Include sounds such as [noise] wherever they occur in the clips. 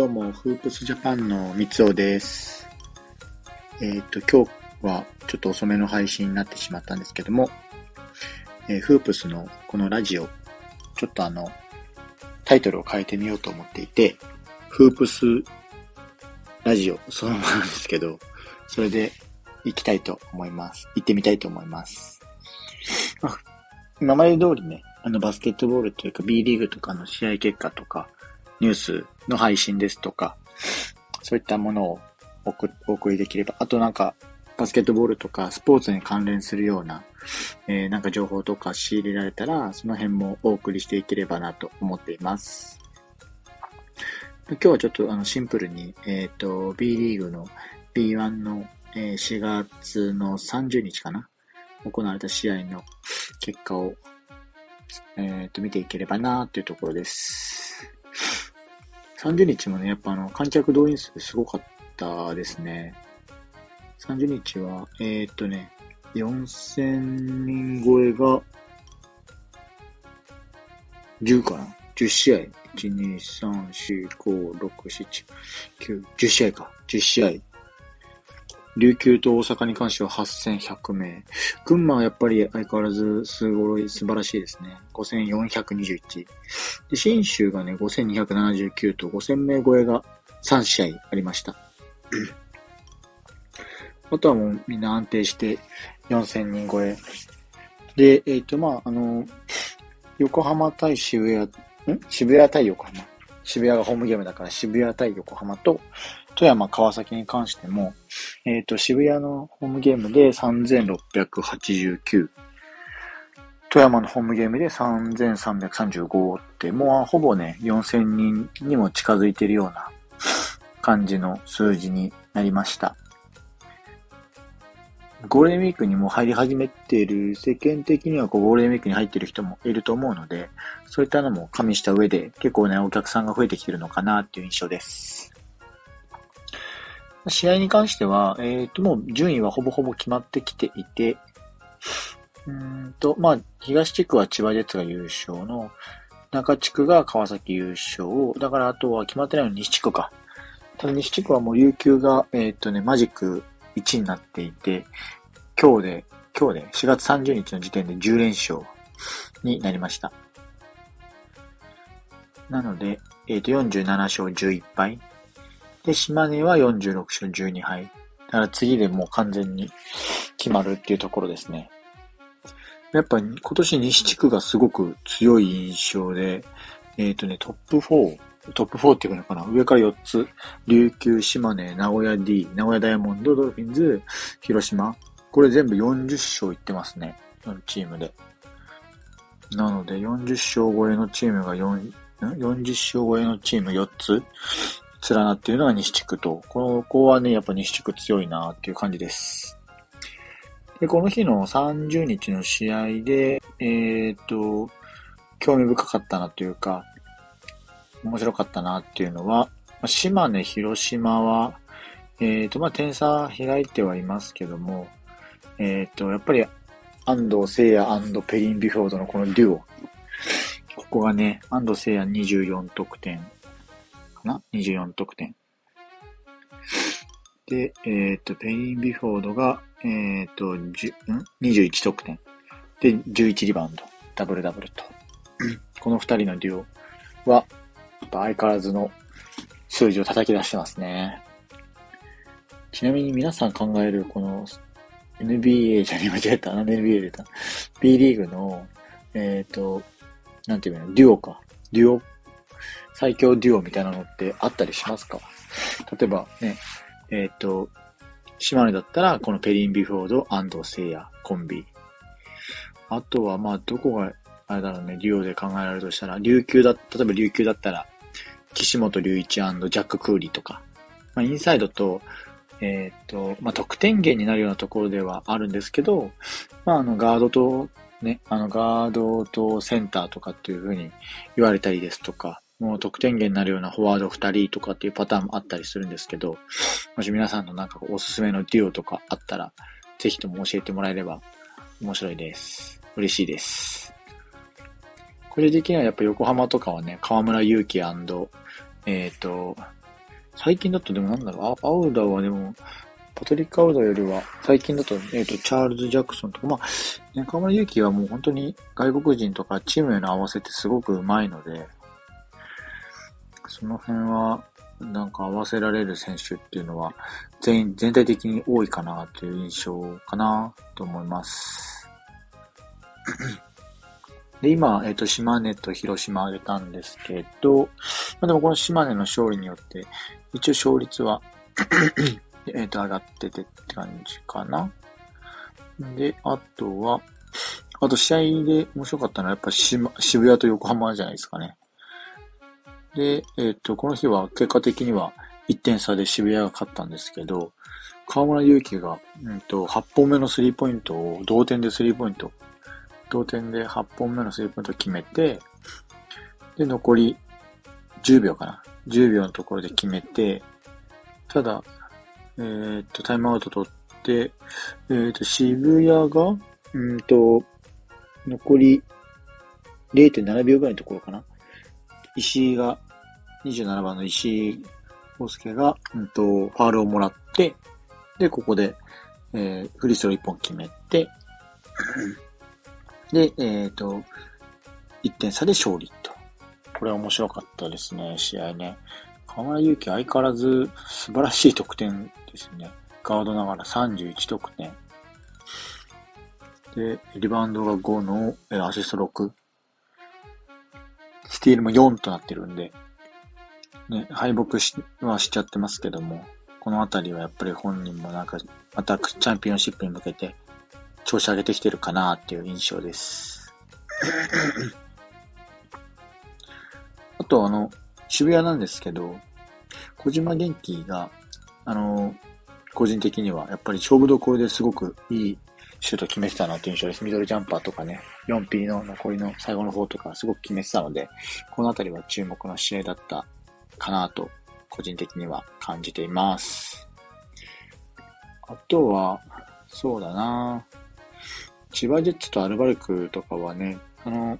どうも、フープスジャパンの三尾です。えっ、と、今日はちょっと遅めの配信になってしまったんですけども、えー、フープスのこのラジオ、ちょっとあの、タイトルを変えてみようと思っていて、フープスラジオそのままなんですけど、それで行きたいと思います。行ってみたいと思います。今まで通りね、あのバスケットボールというか B リーグとかの試合結果とか、ニュースの配信ですとか、そういったものをお送りできれば、あとなんか、バスケットボールとかスポーツに関連するような、えー、なんか情報とか仕入れられたら、その辺もお送りしていければなと思っています。今日はちょっとあのシンプルに、えっ、ー、と、B リーグの B1 の、えー、4月の30日かな行われた試合の結果を、えっ、ー、と、見ていければなというところです。30日もね、やっぱあの、観客動員数すごかったですね。30日は、えー、っとね、4000人超えが、10かな ?10 試合。1、2、3、4、5、6、7、9、10試合か。10試合。琉球と大阪に関しては8100名。群馬はやっぱり相変わらずすごい素晴らしいですね。5421。で、新州がね、5279と5000名超えが3試合ありました。[clears throat] あとはもうみんな安定して4000人超え。で、えっ、ー、と、まあ、あの、横浜対渋谷、ん？渋谷対横浜。渋谷がホームゲームだから渋谷対横浜と、富山、川崎に関しても、えっ、ー、と、渋谷のホームゲームで3689、富山のホームゲームで3335って、もうほぼね、4000人にも近づいてるような感じの数字になりました。ゴールデンウィークにも入り始めている、世間的にはこうゴールデンウィークに入っている人もいると思うので、そういったのも加味した上で結構ね、お客さんが増えてきてるのかなっていう印象です。試合に関しては、えっ、ー、と、もう順位はほぼほぼ決まってきていて、うんと、まあ、東地区は千葉ジェッツが優勝の、中地区が川崎優勝を。だからあとは決まってないの西地区か。ただ西地区はもう琉球が、えっ、ー、とね、マジック1になっていて、今日で、今日で4月30日の時点で10連勝になりました。なので、えっ、ー、と、47勝11敗。で、島根は46勝12敗。だから次でもう完全に決まるっていうところですね。やっぱ今年西地区がすごく強い印象で、えっ、ー、とね、トップ4、トップ4っていうのかな？上から4つ。琉球、島根、名古屋 D、名古屋ダイヤモンド、ドルフィンズ、広島。これ全部40勝いってますね。4チームで。なので、40勝超えのチームが4、40勝超えのチーム4つ連なっているのが西地区と、ここはね、やっぱ西地区強いなっていう感じです。で、この日の30日の試合で、えー、っと、興味深かったなというか、面白かったなっていうのは、島根、広島は、えー、っと、まあ、点差開いてはいますけども、えー、っと、やっぱり、安藤聖也ペリン・ビフォードのこのデュオ。ここがね、安藤聖也24得点かな ?24 得点。で、えっ、と、ペリン・ビフォードが、えっ、と、10ん？21得点。で、11リバウンド。ダブルダブルと。この二人のデュオは、やっぱ相変わらずの数字を叩き出してますね。ちなみに皆さん考えるこの NBA じゃね間違えた。なんで NBA 出た ?B リーグの、えっ、ー、と、なんていうの、デュオか。デュオ、最強デュオみたいなのってあったりしますか？例えばね、えっ、と、島根だったら、このペリン・ビフォード、安藤聖也、コンビ。あとは、まあ、どこが、あれだろうね、デュオで考えられるとしたら、琉球だ、例えば琉球だったら、岸本隆一ジャック・クーリーとか、まあ、インサイドと、えっ、ー、と、まあ、得点源になるようなところではあるんですけど、まあ、あの、ガードと、ね、あの、ガードとセンターとかっていうふうに言われたりですとか、もう得点源になるようなフォワード2人とかっていうパターンもあったりするんですけど、もし皆さんのなんかおすすめのデュオとかあったら、ぜひとも教えてもらえれば面白いです。嬉しいです。個人的にはやっぱ横浜とかはね、河村勇輝えっ、ー、と、最近だとでもなんだろう、アウダーはでも、パトリック・アウダーよりは、最近だと、えっ、ー、と、チャールズ・ジャクソンとか、まあ、ね、河村勇輝はもう本当に外国人とかチームへの合わせてすごく上手いので、その辺は、なんか合わせられる選手っていうのは、全、全体的に多いかなという印象かなと思います。で、今、えっ、ー、と、島根と広島挙げたんですけど、まあ、でもこの島根の勝利によって、一応勝率は [clears throat] えっと、上がっててって感じかな。で、あとは、あと試合で面白かったのはやっぱ渋谷と横浜じゃないですかね。で、えっ、ー、と、この日は結果的には1点差で渋谷が勝ったんですけど、河村勇輝が、うんと、8本目のスリーポイントを、同点でスリーポイント、同点で8本目のスリーポイントを決めて、で、残り10秒かな。10秒のところで決めて、ただ、えー、っと、タイムアウト取って、えー、っと、渋谷が、うんと、残り0.7秒ぐらいのところかな。石井が、27番の石井康介が、うんと、ファールをもらって、で、ここで、えー、フリースロー1本決めて、[laughs] で、えっ、ー、と、1点差で勝利と。これは面白かったですね、試合ね。河村勇輝相変わらず素晴らしい得点ですね。ガードながら31得点。で、リバウンドが5の、えアシスト6。スティールも4となってるんで、ね、敗北しはしちゃってますけども、このあたりはやっぱり本人もなんか、またチャンピオンシップに向けて調子上げてきてるかなっていう印象です。[laughs] あとあの、渋谷なんですけど、小島元気が、あの、個人的にはやっぱり勝負どころですごくいいシュート決めてたなという印象です。ミドルジャンパーとかね、4P の残りの最後の方とかすごく決めてたので、このあたりは注目の試合だったかなと、個人的には感じています。あとは、そうだな千葉ジェッツとアルバルクとかはね、あの、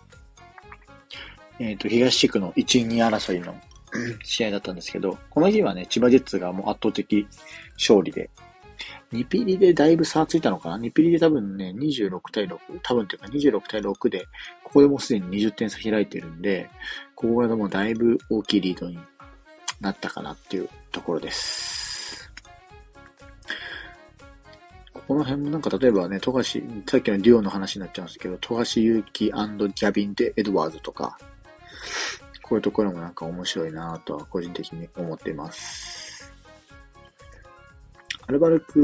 [clears throat] えっと、東地区の1、2争いの [clears throat] 試合だったんですけど、この日はね、千葉ジェッツがもう圧倒的勝利で、2ピリでだいぶ差ついたのかな ?2 ピリで多分ね、26対6、多分というか26対6で、ここでもうすでに20点差開いてるんで、ここがもうだいぶ大きいリードになったかなっていうところです。この辺もなんか例えばね、富樫、さっきのデュオの話になっちゃうんですけど、富樫勇樹ギャビン・デ・エドワーズとか、こういうところもなんか面白いなとは個人的に思っています。アルバルク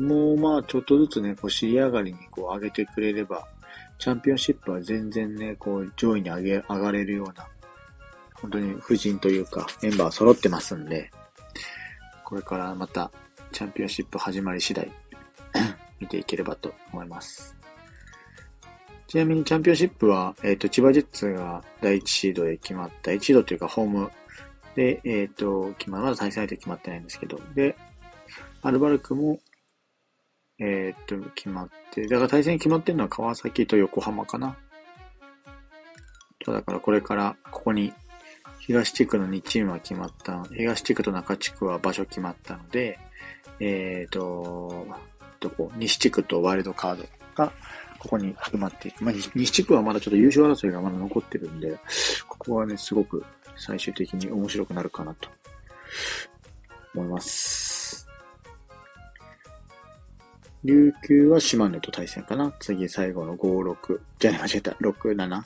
もまあちょっとずつね、こう尻上がりにこう上げてくれれば、チャンピオンシップは全然ね、こう上位に上げ、上がれるような、本当に夫人というかメンバー揃ってますんで、これからまたチャンピオンシップ始まり次第 [clears throat] 見ていければと思います。ちなみにチャンピオンシップは、えっ、ー、と、千葉ジェッツが第1シードで決まった、1シードというかホームで、えっ、ー、と、決ままだ対戦相手決まってないんですけど、で、アルバルクも、えっ、と、決まって、だから対戦決まってるのは川崎と横浜かな。だからこれからここに東地区の2チームは決まった。東地区と中地区は場所決まったので、えっ、と、どこ？西地区とワイルドカードがここに埋まっていく。まあ、西地区はまだちょっと優勝争いがまだ残ってるんで、ここはね、すごく最終的に面白くなるかなと思います。琉球は島根と対戦かな次最後の5、6。じゃあ間違えた。6、7?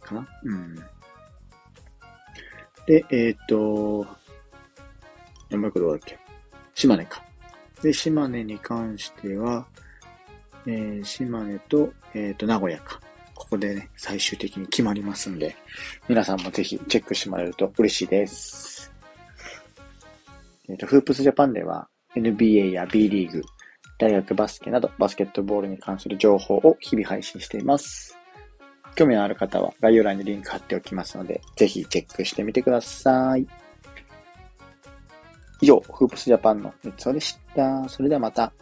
かなうん。で、えっ、ー、と、もう一個どうだっけ？島根か。で、島根に関しては、えー、島根と、えっ、ー、と、名古屋か。ここでね、最終的に決まりますんで、皆さんもぜひチェックしてもらえると嬉しいです。えっ、ー、と、フープスジャパンでは NBA や B リーグ、大学バスケなどバスケットボールに関する情報を日々配信しています。興味のある方は概要欄にリンク貼っておきますので、ぜひチェックしてみてください。以上、フープスジャパンの三つおでした。それではまた。